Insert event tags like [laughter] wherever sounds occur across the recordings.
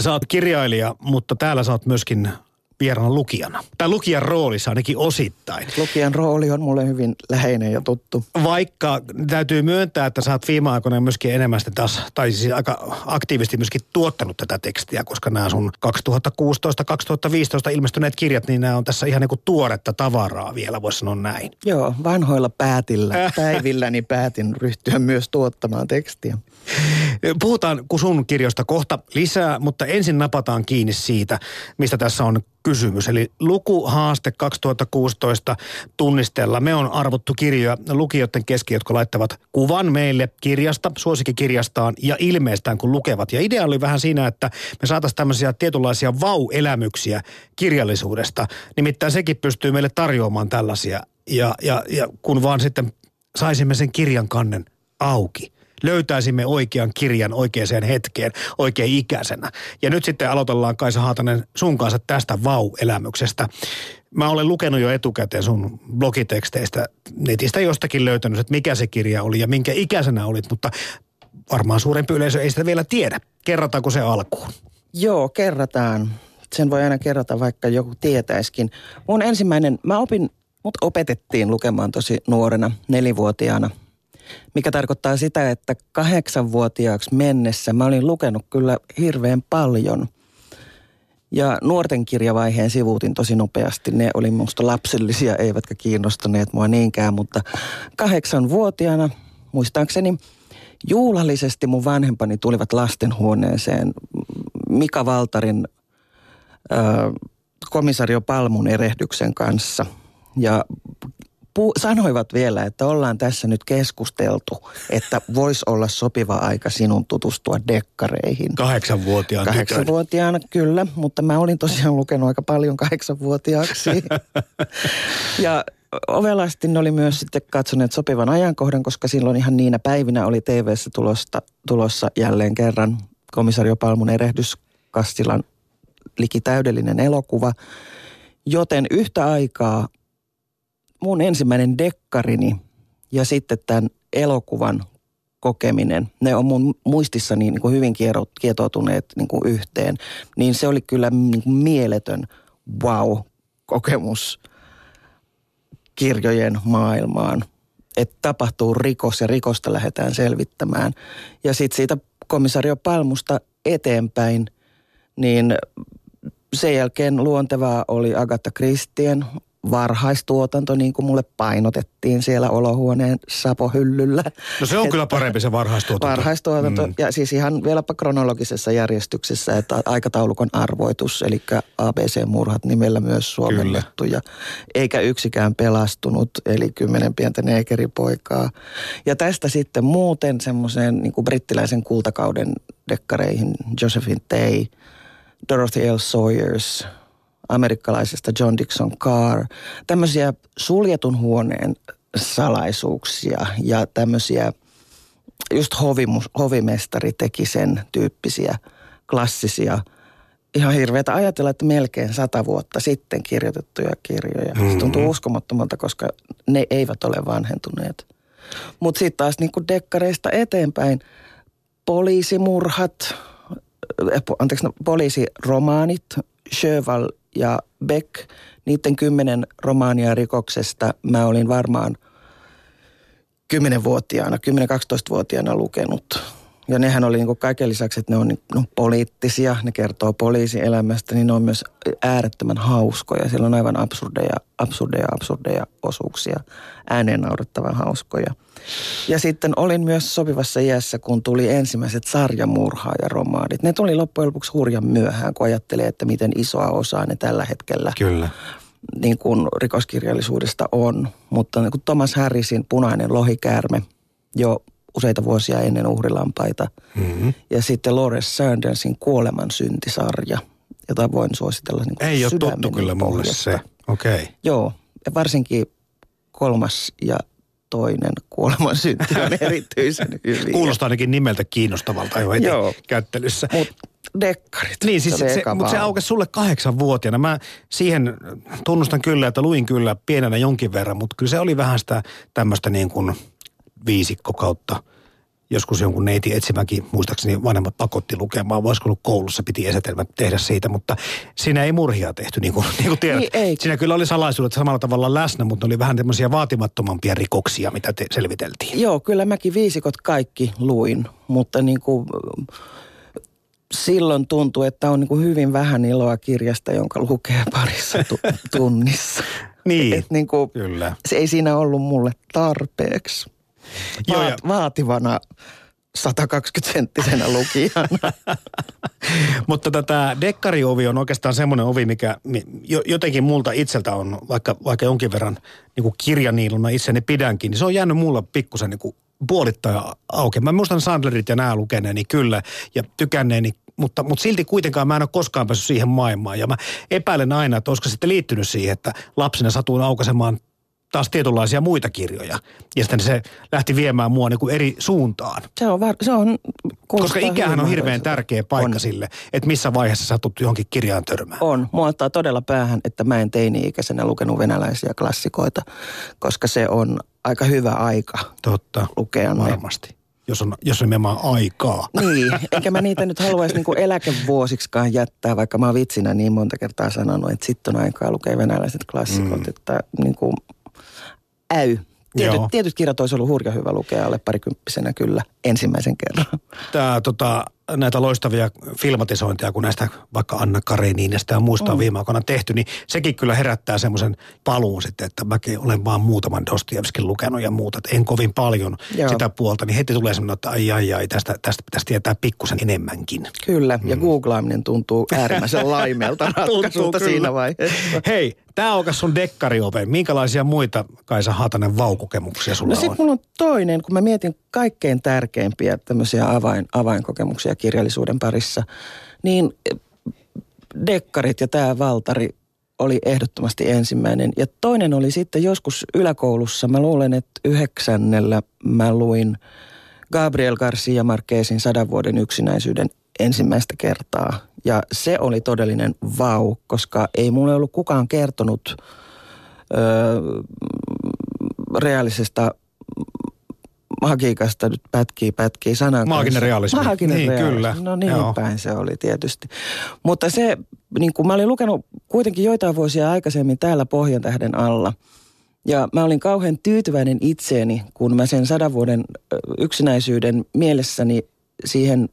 Sä oot kirjailija, mutta täällä sä oot myöskin vieraana lukijana. Tai lukijan roolissa ainakin osittain. Lukijan rooli on mulle hyvin läheinen ja tuttu. Vaikka täytyy myöntää, että sä oot viime aikoina myöskin enemmän sitten taas, tai siis aika aktiivisesti myöskin tuottanut tätä tekstiä, koska nämä sun 2016-2015 ilmestyneet kirjat, niin nämä on tässä ihan niin kuin tuoretta tavaraa vielä, voisi sanoa näin. Joo, vanhoilla päätillä, [laughs] päivilläni päätin ryhtyä myös tuottamaan tekstiä. Puhutaan sun kirjoista kohta lisää, mutta ensin napataan kiinni siitä, mistä tässä on kysymys. Eli lukuhaaste 2016 tunnistella. Me on arvottu kirjoja lukijoiden keski, jotka laittavat kuvan meille kirjasta, suosikkikirjastaan ja ilmeestään kun lukevat. Ja idea oli vähän siinä, että me saataisiin tämmöisiä tietynlaisia vau-elämyksiä kirjallisuudesta. Nimittäin sekin pystyy meille tarjoamaan tällaisia. Ja, ja, ja kun vaan sitten saisimme sen kirjan kannen auki löytäisimme oikean kirjan oikeaan hetkeen, oikein ikäisenä. Ja nyt sitten aloitellaan Kaisa Haatanen sun kanssa tästä vau-elämyksestä. Mä olen lukenut jo etukäteen sun blogiteksteistä, netistä jostakin löytänyt, että mikä se kirja oli ja minkä ikäisenä olit, mutta varmaan suurempi yleisö ei sitä vielä tiedä. Kerrataanko se alkuun? Joo, kerrataan. Sen voi aina kerrata, vaikka joku tietäiskin. Mun ensimmäinen, mä opin, mut opetettiin lukemaan tosi nuorena, nelivuotiaana – mikä tarkoittaa sitä, että kahdeksanvuotiaaksi mennessä mä olin lukenut kyllä hirveän paljon. Ja nuorten kirjavaiheen sivuutin tosi nopeasti. Ne oli minusta lapsellisia, eivätkä kiinnostaneet mua niinkään, mutta kahdeksanvuotiaana muistaakseni juhlallisesti mun vanhempani tulivat lastenhuoneeseen Mika Valtarin äh, komisario Palmun erehdyksen kanssa. Ja pu- sanoivat vielä, että ollaan tässä nyt keskusteltu, että voisi olla sopiva aika sinun tutustua dekkareihin. Kahdeksanvuotiaana. Kahdeksanvuotiaana, kyllä, mutta mä olin tosiaan lukenut aika paljon kahdeksanvuotiaaksi. [laughs] ja ovelasti ne oli myös sitten katsoneet sopivan ajankohdan, koska silloin ihan niinä päivinä oli TV-ssä tulosta, tulossa jälleen kerran komisario Palmun erehdys Kastilan liki täydellinen elokuva. Joten yhtä aikaa mun ensimmäinen dekkarini ja sitten tämän elokuvan kokeminen, ne on mun muistissani niin kuin hyvin kietoutuneet niin kuin yhteen, niin se oli kyllä niin kuin mieletön wow-kokemus kirjojen maailmaan. Että tapahtuu rikos ja rikosta lähdetään selvittämään. Ja sitten siitä komisario Palmusta eteenpäin, niin sen jälkeen luontevaa oli Agatha Christien varhaistuotanto, niin kuin mulle painotettiin siellä olohuoneen sapohyllyllä. No se on että, kyllä parempi se varhaistuotanto. Varhaistuotanto, mm. ja siis ihan vieläpä kronologisessa järjestyksessä, että aikataulukon arvoitus, eli ABC-murhat nimellä myös suomennettu, ja eikä yksikään pelastunut, eli kymmenen pientä neekeripoikaa. Ja tästä sitten muuten semmoiseen niin kuin brittiläisen kultakauden dekkareihin, Josephine Tay, Dorothy L. Sawyers – amerikkalaisesta John Dixon Carr, tämmöisiä suljetun huoneen salaisuuksia ja tämmöisiä, just hovimus, hovimestari teki sen tyyppisiä klassisia, ihan hirveätä ajatella, että melkein sata vuotta sitten kirjoitettuja kirjoja. Mm-hmm. Se tuntuu uskomattomalta, koska ne eivät ole vanhentuneet. Mutta sitten taas niin kuin dekkareista eteenpäin, poliisimurhat, eh, anteeksi, no, poliisiromaanit, Sjöwall ja Beck, niiden kymmenen romaania rikoksesta mä olin varmaan kymmenenvuotiaana, 10-12-vuotiaana lukenut. Ja nehän oli niin kuin kaiken lisäksi, että ne on no, poliittisia, ne kertoo poliisielämästä, niin ne on myös äärettömän hauskoja. Siellä on aivan absurdeja, absurdeja, absurdeja osuuksia, ääneen naurettavan hauskoja. Ja sitten olin myös sopivassa iässä, kun tuli ensimmäiset sarjamurhaajaromaanit. Ne tuli loppujen lopuksi hurjan myöhään, kun ajattelee, että miten isoa osaa ne tällä hetkellä Kyllä. Niin kuin rikoskirjallisuudesta on. Mutta niin kuin Thomas Harrisin Punainen lohikäärme jo useita vuosia ennen uhrilampaita. Mm-hmm. Ja sitten Lores Sandersin Kuoleman syntisarja, jota voin suositella niin Ei ole tuttu kyllä mulle se. Okei. Okay. Joo, ja varsinkin kolmas ja toinen kuoleman synti on [laughs] erityisen hyvin. Kuulostaa ainakin nimeltä kiinnostavalta jo heti Joo. kättelyssä. Mut dekkarit. Niin, siis se, se, mutta se aukesi sulle kahdeksanvuotiaana. Mä siihen tunnustan kyllä, että luin kyllä pienenä jonkin verran, mutta kyllä se oli vähän sitä tämmöistä niin kuin viisikko kautta joskus jonkun neiti etsimäkin, muistaakseni vanhemmat pakotti lukemaan, voisiko ollut koulussa piti esetelmät tehdä siitä, mutta siinä ei murhia tehty, niin kuin, niin kuin tiedät. Ei, ei. Siinä kyllä oli salaisuudet samalla tavalla läsnä, mutta ne oli vähän tämmöisiä vaatimattomampia rikoksia, mitä te selviteltiin. Joo, kyllä mäkin viisikot kaikki luin, mutta niin kuin, silloin tuntuu, että on niin kuin hyvin vähän iloa kirjasta, jonka lukee parissa tu- [laughs] tunnissa. Niin, Et niin kuin, kyllä. Se ei siinä ollut mulle tarpeeksi. Joo, Vaat, ja- Vaativana 120-senttisenä lukijana. [laughs] Mutta tätä dekkariovi on oikeastaan semmoinen ovi, mikä mi- jo- jotenkin multa itseltä on, vaikka, vaikka jonkin verran niin kirjaniiluna itseni pidänkin, niin se on jäänyt mulla pikkusen niin kuin puolittaja auki. Mä muistan Sandlerit ja nämä lukeneeni kyllä ja tykänneeni, mutta, mutta silti kuitenkaan mä en ole koskaan päässyt siihen maailmaan. Ja mä epäilen aina, että olisiko sitten liittynyt siihen, että lapsena satuin aukaisemaan taas tietynlaisia muita kirjoja. Ja sitten se lähti viemään mua niin kuin eri suuntaan. Se on, var, se on Koska ikähän on hirveän tärkeä paikka On. sille, että missä vaiheessa satut johonkin kirjaan törmään. On. Mua ottaa todella päähän, että mä en teini-ikäisenä lukenut venäläisiä klassikoita, koska se on aika hyvä aika Totta, lukea ne. varmasti. Jos on, jos on nimenomaan aikaa. Niin, enkä mä niitä nyt haluaisi niinku eläkevuosiksikaan jättää, vaikka mä oon vitsinä niin monta kertaa sanonut, että sitten on aikaa lukea venäläiset klassikot, mm. että niinku äy. Tietyt, Joo. tietyt kirjat olisi ollut hurja hyvä lukea alle parikymppisenä kyllä ensimmäisen kerran. Tää, tota, näitä loistavia filmatisointeja, kun näistä vaikka Anna Kareninista ja muista on viime aikoina tehty, niin sekin kyllä herättää semmoisen paluun sitten, että mäkin olen vaan muutaman Dostoevskin lukenut ja muuta, että en kovin paljon Joo. sitä puolta, niin heti tulee semmoinen, että ai ai ai, tästä, tästä pitäisi tietää pikkusen enemmänkin. Kyllä, ja googlaaminen tuntuu äärimmäisen [laughs] laimelta ratkaisulta siinä vaiheessa. Hei, tämä aukas sun dekkarioven. Minkälaisia muita, Kaisa Haatanen, vaukokemuksia sulla No on? sitten mulla on toinen, kun mä mietin kaikkein tärkeimpiä tämmöisiä avain, avainkokemuksia kirjallisuuden parissa, niin eh, dekkarit ja tämä Valtari oli ehdottomasti ensimmäinen. Ja toinen oli sitten joskus yläkoulussa, mä luulen, että yhdeksännellä mä luin Gabriel Garcia Marquezin sadan vuoden yksinäisyyden ensimmäistä kertaa. Ja se oli todellinen vau, koska ei mulle ollut kukaan kertonut öö, reaalisesta magiikasta nyt pätkii, pätkii sanan Maaginen kanssa. realismi. Maaginen Niin, realismi. kyllä. No niin Joo. päin se oli tietysti. Mutta se, niin kuin mä olin lukenut kuitenkin joitain vuosia aikaisemmin täällä Pohjantähden alla. Ja mä olin kauhean tyytyväinen itseeni, kun mä sen sadan vuoden yksinäisyyden mielessäni siihen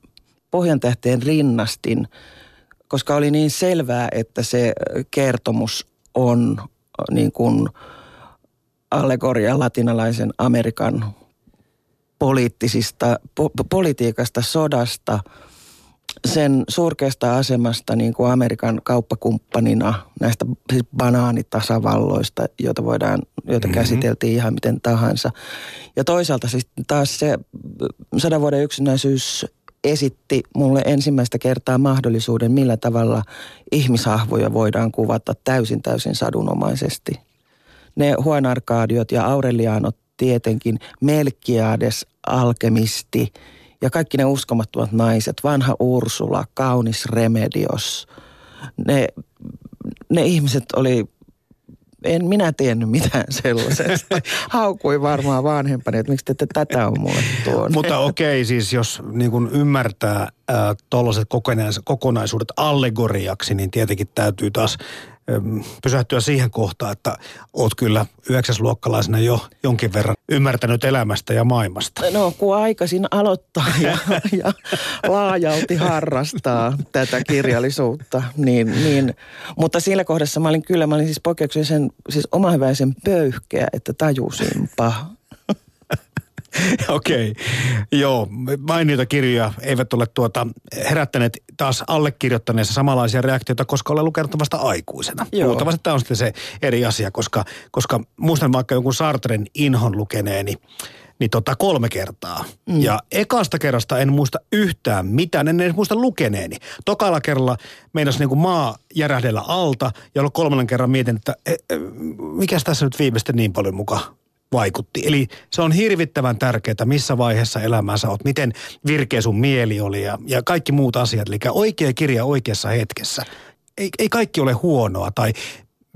Pohjantähteen rinnastin, koska oli niin selvää, että se kertomus on niin kuin allegoria latinalaisen Amerikan poliittisista, po, politiikasta, sodasta, sen surkeasta asemasta niin kuin Amerikan kauppakumppanina näistä siis banaanitasavalloista, joita voidaan, joita mm-hmm. käsiteltiin ihan miten tahansa. Ja toisaalta siis taas se sadan vuoden yksinäisyys esitti mulle ensimmäistä kertaa mahdollisuuden, millä tavalla ihmishahvoja voidaan kuvata täysin täysin sadunomaisesti. Ne Juan Arcadiot ja Aurelianot tietenkin, Melkiades, alkemisti ja kaikki ne uskomattomat naiset, vanha Ursula, kaunis Remedios. Ne, ne ihmiset oli, en minä tiennyt mitään [laughs] sellaisesta. Haukui varmaan vanhempani, että miksi te ette tätä on mulle tuonut. Mutta okei, siis jos niin kuin ymmärtää äh, tuollaiset kokonais- kokonaisuudet allegoriaksi, niin tietenkin täytyy taas pysähtyä siihen kohtaan, että oot kyllä yhdeksäsluokkalaisena jo jonkin verran ymmärtänyt elämästä ja maailmasta. No, kun aikaisin aloittaa ja, [laughs] ja laajalti harrastaa tätä kirjallisuutta, niin, niin, mutta siinä kohdassa mä olin kyllä, mä olin siis poikkeuksellisen, siis omahyväisen pöyhkeä, että tajusinpa. [laughs] Okei, joo, mainiota kirjoja eivät ole tuota herättäneet taas allekirjoittaneessa samanlaisia reaktioita, koska olen lukenut vasta aikuisena. Joo. Luultavasti tämä on sitten se eri asia, koska, koska muistan vaikka jonkun Sartren inhon lukeneeni, niin tota kolme kertaa. Mm. Ja ekasta kerrasta en muista yhtään mitään, en edes muista lukeneeni. Tokalla kerralla meinas niin kuin maa järähdellä alta ja kolmannen kerran mietin, että e, e, mikäs tässä nyt viimeistä niin paljon mukaan vaikutti. Eli se on hirvittävän tärkeää, missä vaiheessa elämää sä oot, miten virkeä sun mieli oli ja, ja kaikki muut asiat. Eli oikea kirja oikeassa hetkessä. Ei, ei kaikki ole huonoa tai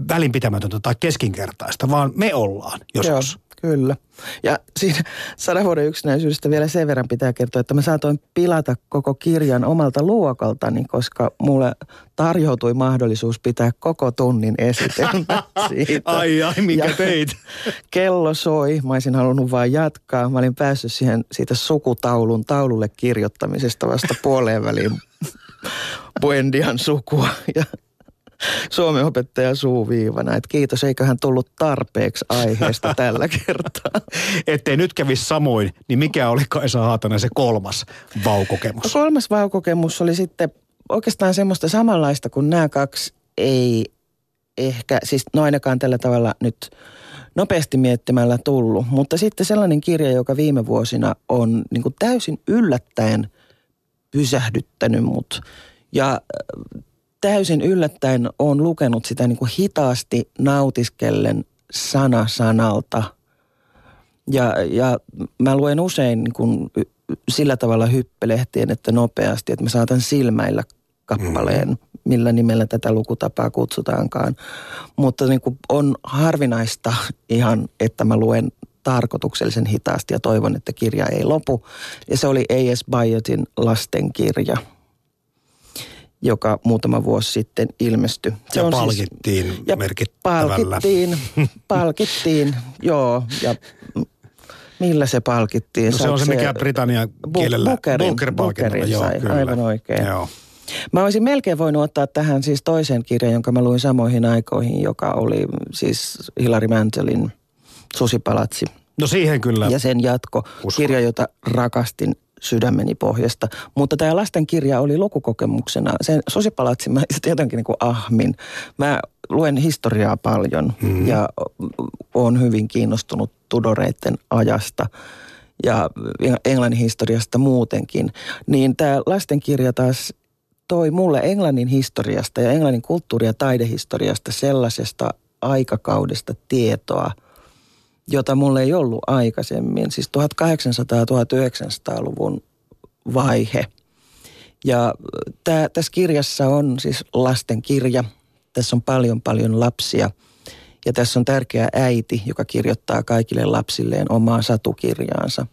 välinpitämätöntä tai keskinkertaista, vaan me ollaan joskus. Joo, Kyllä. Ja siinä sadan vuoden yksinäisyydestä vielä sen verran pitää kertoa, että mä saatoin pilata koko kirjan omalta luokaltani, koska mulle tarjoutui mahdollisuus pitää koko tunnin esitelmä [laughs] siitä. ai ai, minkä ja teit? [laughs] Kello soi, mä olisin halunnut vaan jatkaa. Mä olin päässyt siihen siitä sukutaulun taululle kirjoittamisesta vasta puoleen väliin [laughs] Buendian sukua. Ja Suomen opettaja suuviivana, että kiitos, eiköhän tullut tarpeeksi aiheesta [laughs] tällä kertaa. Ettei nyt kävisi samoin, niin mikä oli Kaisa Haatanen se kolmas vaukokemus? No, kolmas vaukokemus oli sitten oikeastaan semmoista samanlaista kuin nämä kaksi ei ehkä, siis no ainakaan tällä tavalla nyt nopeasti miettimällä tullut, mutta sitten sellainen kirja, joka viime vuosina on niin kuin täysin yllättäen pysähdyttänyt mut. Ja täysin yllättäen on lukenut sitä niin kuin hitaasti nautiskellen sana sanalta. Ja, ja mä luen usein niin kuin sillä tavalla hyppelehtien, että nopeasti, että mä saatan silmäillä kappaleen, mm-hmm. millä nimellä tätä lukutapaa kutsutaankaan. Mutta niin kuin on harvinaista ihan, että mä luen tarkoituksellisen hitaasti ja toivon, että kirja ei lopu. Ja se oli A.S. Byotin lastenkirja – joka muutama vuosi sitten ilmestyi. Se ja on siis- palkittiin siis, ja merkittävällä. Palkittiin, palkittiin, [laughs] joo. Ja millä se palkittiin? No se on se, mikä Britannian kielellä Bookerin, Bookerin joo, sai, kyllä. aivan oikein. Joo. Mä olisin melkein voinut ottaa tähän siis toisen kirjan, jonka mä luin samoihin aikoihin, joka oli siis Hilary Mantelin Susipalatsi. No siihen kyllä. Ja sen jatko, Uskon. kirja, jota rakastin sydämeni pohjasta. Mutta tämä lastenkirja oli lukukokemuksena. Sen sosipalatsi mä [laughs] jotenkin niin kuin ahmin. Mä luen historiaa paljon mm. ja olen hyvin kiinnostunut Tudoreiden ajasta ja Englannin historiasta muutenkin. Niin tämä lastenkirja taas toi mulle Englannin historiasta ja Englannin kulttuuri- ja taidehistoriasta sellaisesta aikakaudesta tietoa – jota mulle ei ollut aikaisemmin, siis 1800-1900-luvun vaihe. Ja tää, tässä kirjassa on siis lasten kirja. Tässä on paljon paljon lapsia. Ja tässä on tärkeä äiti, joka kirjoittaa kaikille lapsilleen omaa satukirjaansa.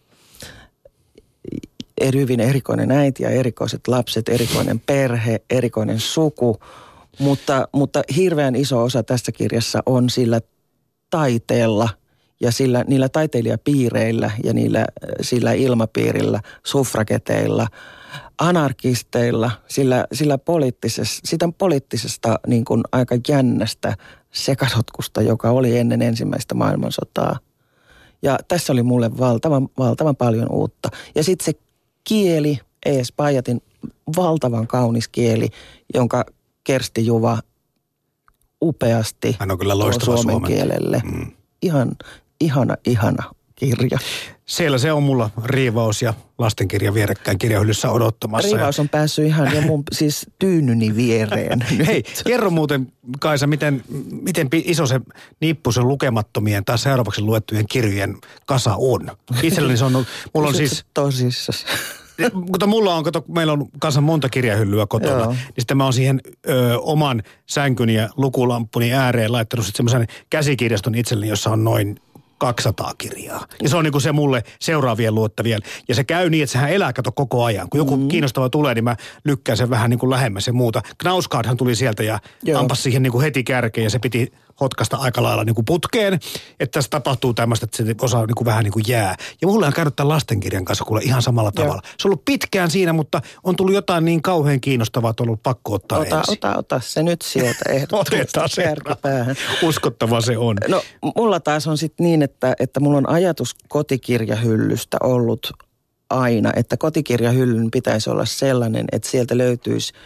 Eri hyvin erikoinen äiti ja erikoiset lapset, erikoinen perhe, erikoinen suku. Mutta, mutta hirveän iso osa tässä kirjassa on sillä taiteella – ja sillä, niillä taiteilijapiireillä ja niillä, sillä ilmapiirillä, suffrageteilla, anarkisteilla, sillä, sillä poliittisesta, sitä poliittisesta niin kuin aika jännästä sekasotkusta, joka oli ennen ensimmäistä maailmansotaa. Ja tässä oli mulle valtavan, valtavan paljon uutta. Ja sitten se kieli, Ees Pajatin valtavan kaunis kieli, jonka Kersti Juva upeasti Hän on kyllä loistava suomen kielelle. Mm. Ihan ihana, ihana kirja. Siellä se on mulla riivaus ja lastenkirja vierekkäin kirjahyllyssä odottamassa. Riivaus on päässyt ihan jo mun [laughs] siis tyynyni viereen. [laughs] Hei, kerro muuten Kaisa, miten, miten iso se nippu se lukemattomien tai seuraavaksi luettujen kirjojen kasa on? Itselleni se on mulla on siis... Tosissas. [laughs] Mutta mulla on, kato, meillä on kanssa monta kirjahyllyä kotona, Joo. niin sitten mä oon siihen ö, oman sänkyni ja lukulampuni ääreen laittanut sitten semmoisen käsikirjaston itselleni, jossa on noin 200 kirjaa. Ja se on niin se mulle seuraavien luottavien. Ja se käy niin, että sehän elää kato koko ajan. Kun joku mm. kiinnostava tulee, niin mä lykkään sen vähän niin kuin lähemmäs ja muuta. Knauskaardhan tuli sieltä ja Joo. ampas siihen niin kuin heti kärkeen ja se piti hotkasta aika lailla niin kuin putkeen, että tässä tapahtuu tämmöistä, että se osaa niin kuin vähän niin kuin jää. Ja mulle on käynyt tämän lastenkirjan kanssa kuule ihan samalla Joo. tavalla. Se on ollut pitkään siinä, mutta on tullut jotain niin kauhean kiinnostavaa, että on ollut pakko ottaa ota, ensin. Ota, ota se nyt sieltä ehdottomasti kärkipäähän. Uskottava se on. No mulla taas on sitten niin, että, että mulla on ajatus kotikirjahyllystä ollut aina, että kotikirjahyllyn pitäisi olla sellainen, että sieltä löytyisi –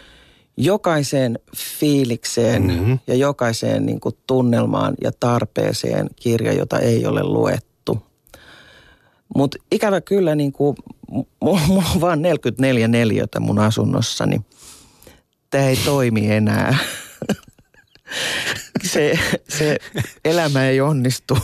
jokaiseen fiilikseen mm-hmm. ja jokaiseen niin kuin tunnelmaan ja tarpeeseen kirja, jota ei ole luettu. Mutta ikävä kyllä, niin kuin, mulla on vaan 44 neliötä mun asunnossani. Tämä ei toimi enää. [laughs] se, se elämä ei onnistu.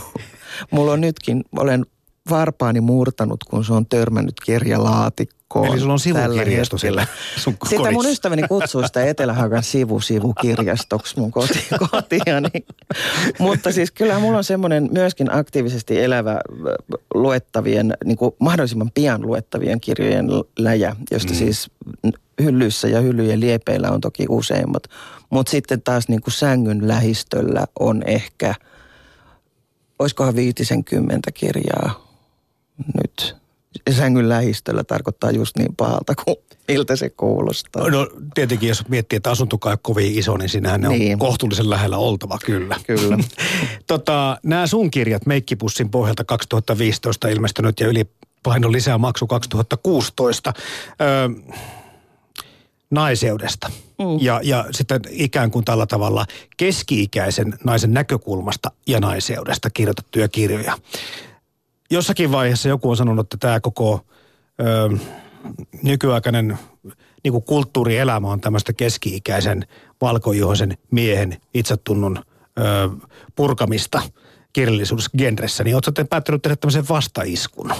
Mulla on nytkin, olen varpaani murtanut, kun se on törmännyt kirjalaatikkoon. Eli sulla on sivukirjasto siellä sun Sitä kodissa. mun ystäväni kutsuu sitä Etelä-Haagan sivu-sivukirjastoksi mun koti, kotiani. Mutta siis kyllä mulla on semmoinen myöskin aktiivisesti elävä luettavien, niin kuin mahdollisimman pian luettavien kirjojen läjä, josta mm. siis hyllyissä ja hyllyjen liepeillä on toki useimmat. Mutta sitten taas niin kuin sängyn lähistöllä on ehkä, olisikohan viitisen kymmentä kirjaa nyt. Sängyn lähistöllä tarkoittaa just niin pahalta kuin miltä se kuulostaa. No tietenkin, jos miettii, että asuntokaan ei ole kovin iso, niin sinähän ne Niin. on kohtuullisen lähellä oltava, kyllä. Kyllä. [laughs] tota, nämä sun kirjat Meikkipussin pohjalta 2015 ilmestynyt ja ylipaino lisää maksu 2016 öö, naiseudesta. Mm. Ja, ja sitten ikään kuin tällä tavalla keski-ikäisen naisen näkökulmasta ja naiseudesta kirjoitettuja kirjoja. Jossakin vaiheessa joku on sanonut, että tämä koko öö, nykyaikainen niin kuin kulttuurielämä on tämmöistä keski-ikäisen valkoihoisen miehen itsetunnon ö, purkamista kirjallisuudessa genressä, niin oletko päättänyt tehdä tämmöisen vastaiskun?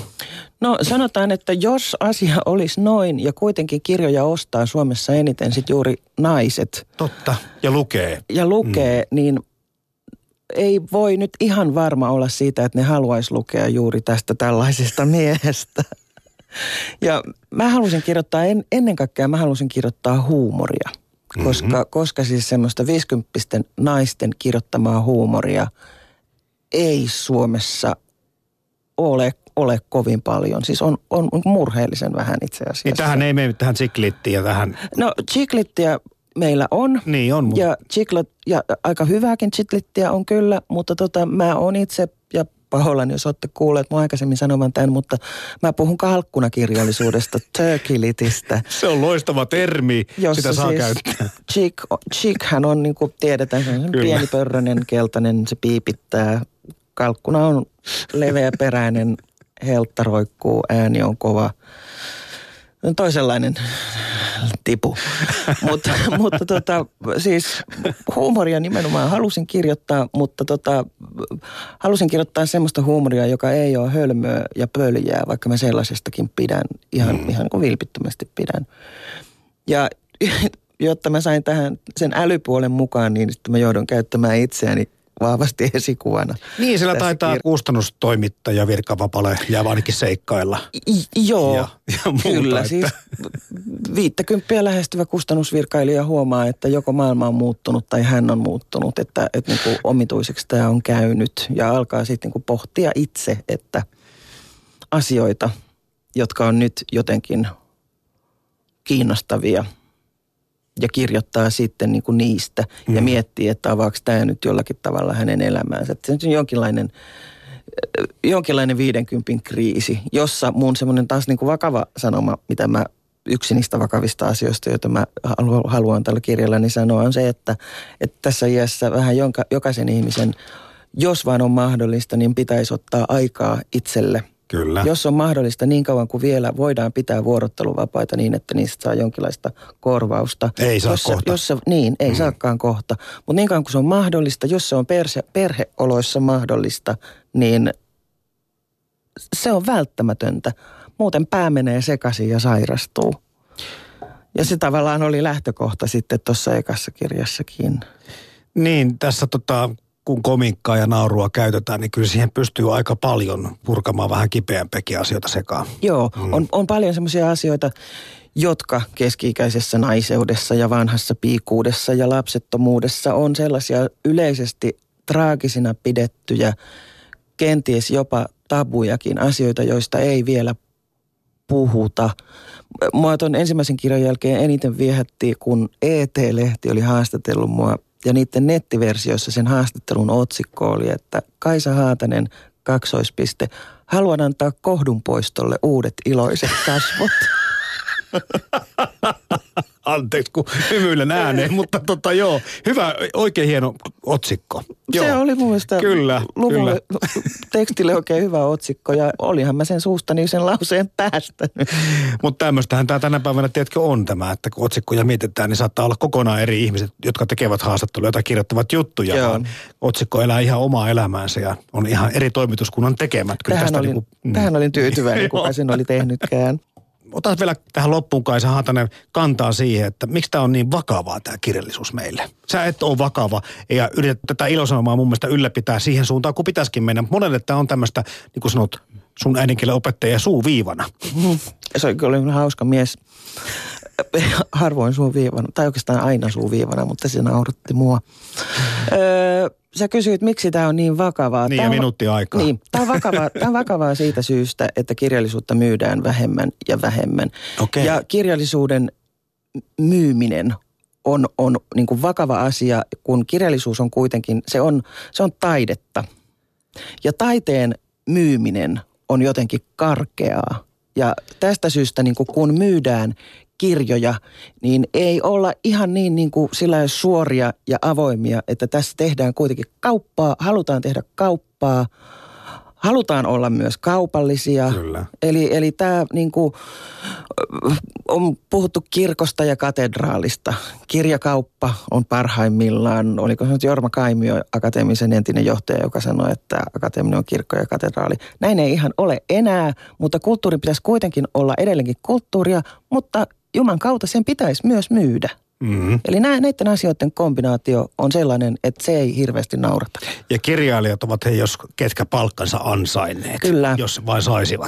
No sanotaan, että jos asia olisi noin ja kuitenkin kirjoja ostaa Suomessa eniten sit juuri naiset Totta. Ja lukee. ja lukee, mm. niin ei voi nyt ihan varma olla siitä, että ne haluaisi lukea juuri tästä tällaisesta [laughs] miehestä. Ja mä halusin kirjoittaa, en, ennen kaikkea mä halusin kirjoittaa huumoria, koska, mm-hmm. koska siis semmoista 50 naisten kirjoittamaa huumoria ei Suomessa ole, ole kovin paljon. Siis on, on murheellisen vähän itse asiassa. Niin tähän ei mene tähän tsiklittiin ja tähän. No chiklittiä meillä on. Niin on. Ja, chiklet, ja aika hyvääkin chiklittiä on kyllä, mutta tota, mä oon itse ja pahoillani, jos olette kuulleet mun aikaisemmin sanovan tämän, mutta mä puhun kalkkunakirjallisuudesta, [laughs] turkilitistä. Se on loistava termi, jossa sitä saa siis käyttää. Chick, chickhän on niin kuin tiedetään, se on pieni pörrönen, keltainen, se piipittää. Kalkkuna on leveäperäinen, heltta roikkuu, ääni on kova. Toisenlainen tipu. [laughs] mutta, mutta tota, siis huumoria nimenomaan halusin kirjoittaa, mutta tota, halusin kirjoittaa semmoista huumoria, joka ei ole hölmöä ja pöljää, vaikka mä sellaisestakin pidän, ihan, mm. ihan kuin vilpittömästi pidän. Ja [laughs] jotta mä sain tähän sen älypuolen mukaan, niin sitten mä joudun käyttämään itseäni vahvasti [laughs] esikuvana. Niin, sillä taitaa kir- kustannustoimittaja virkavapalle jää ainakin seikkailla. I- joo, Ja- ja muuta, kyllä. että- Siis viittäkymppiä lähestyvä kustannusvirkailija huomaa, että joko maailma on muuttunut tai hän on muuttunut, että, että niin kuin omituiseksi tämä on käynyt. Ja alkaa sitten niin kuin pohtia itse, että asioita, jotka on nyt jotenkin kiinnostavia ja kirjoittaa sitten niin kuin niistä mm. ja miettii, että avaako tämä nyt jollakin tavalla hänen elämäänsä. Että se on jonkinlainen jonkinlainen 50 kriisi, jossa mun semmoinen taas niin kuin vakava sanoma, mitä mä yksi niistä vakavista asioista, joita mä halu- haluan tällä kirjalla sanoa, on se, että, että tässä iässä vähän jonka, jokaisen ihmisen, jos vaan on mahdollista, niin pitäisi ottaa aikaa itselle. Kyllä. Jos on mahdollista niin kauan kuin vielä voidaan pitää vuorotteluvapaita niin, että niistä saa jonkinlaista korvausta. Ei saa jos se- kohta. Jos se, niin, ei mm. saakaan kohta. Mutta niin kauan kuin se on mahdollista, jos se on perse, perheoloissa mahdollista, niin se on välttämätöntä. Muuten pää menee sekaisin ja sairastuu. Ja se tavallaan oli lähtökohta sitten tuossa ekassa kirjassakin. Niin, tässä tota, kun komikkaa ja naurua käytetään, niin kyllä siihen pystyy aika paljon purkamaan vähän kipeämpiäkin asioita sekaan. Joo, mm. on, on paljon semmoisia asioita, jotka keski-ikäisessä naiseudessa ja vanhassa piikuudessa ja lapsettomuudessa on sellaisia yleisesti traagisina pidettyjä, kenties jopa tabujakin asioita, joista ei vielä puhuta. Mua tuon ensimmäisen kirjan jälkeen eniten viehätti, kun ET-lehti oli haastatellut mua ja niiden nettiversioissa sen haastattelun otsikko oli, että Kaisa Haatanen, kaksoispiste, haluan antaa kohdunpoistolle uudet iloiset kasvot. [laughs] Anteeksi, kun hymyilen ääneen, [laughs] mutta tota joo, hyvä, oikein hieno otsikko. Joo. Se oli mun mielestä kyllä, luvulle, kyllä. [laughs] tekstille oikein hyvä otsikko ja olihan mä sen suustani sen lauseen päästänyt. [laughs] Mutta tämmöistähän tämä tänä päivänä, tiedätkö, on tämä, että kun otsikkoja mietitään, niin saattaa olla kokonaan eri ihmiset, jotka tekevät haastatteluja tai kirjoittavat juttuja. Joo. Otsikko elää ihan omaa elämäänsä ja on ihan eri toimituskunnan tekemät. Kyllä Tähän tästä olin, niinku- mm. tähän olin tyytyväinen, kuka sen oli tehnytkään. Otas vielä tähän loppuun Kaisa Haatanen kantaa siihen, että miksi tämä on niin vakavaa tämä kirjallisuus meille. Sä et ole vakava ja yrität tätä ilosanomaa mun mielestä ylläpitää siihen suuntaan, kun pitäisikin mennä. Monelle tämä on tämmöistä, niin kuin sanot, sun äidinkielen opettaja suuviivana. Se oli kyllä hauska mies. Harvoin suuviivana, tai oikeastaan aina suuviivana, mutta se nauratti mua. Öö, sä kysyit, miksi tämä on niin vakavaa. Niin, Tää ja on- minuutti aikaa. Niin, tämä on, vakavaa, on vakavaa siitä syystä, että kirjallisuutta myydään vähemmän ja vähemmän. Okei. Ja kirjallisuuden myyminen on, on niin kuin vakava asia, kun kirjallisuus on kuitenkin, se on, se on taidetta. Ja taiteen myyminen on jotenkin karkeaa. Ja tästä syystä niin kuin kun myydään kirjoja, niin ei olla ihan niin, niin kuin sillä suoria ja avoimia, että tässä tehdään kuitenkin kauppaa, halutaan tehdä kauppaa, halutaan olla myös kaupallisia. Kyllä. Eli, eli tämä niin kuin, on puhuttu kirkosta ja katedraalista. Kirjakauppa on parhaimmillaan, oliko se nyt Jorma Kaimio, akateemisen entinen johtaja, joka sanoi, että akateeminen on kirkko ja katedraali. Näin ei ihan ole enää, mutta kulttuuri pitäisi kuitenkin olla edelleenkin kulttuuria, mutta Juman kautta sen pitäisi myös myydä. Mm-hmm. Eli nä- näiden asioiden kombinaatio on sellainen, että se ei hirveästi naurata. Ja kirjailijat ovat he, jos ketkä palkkansa ansainneet. Kyllä. Jos vain saisivat.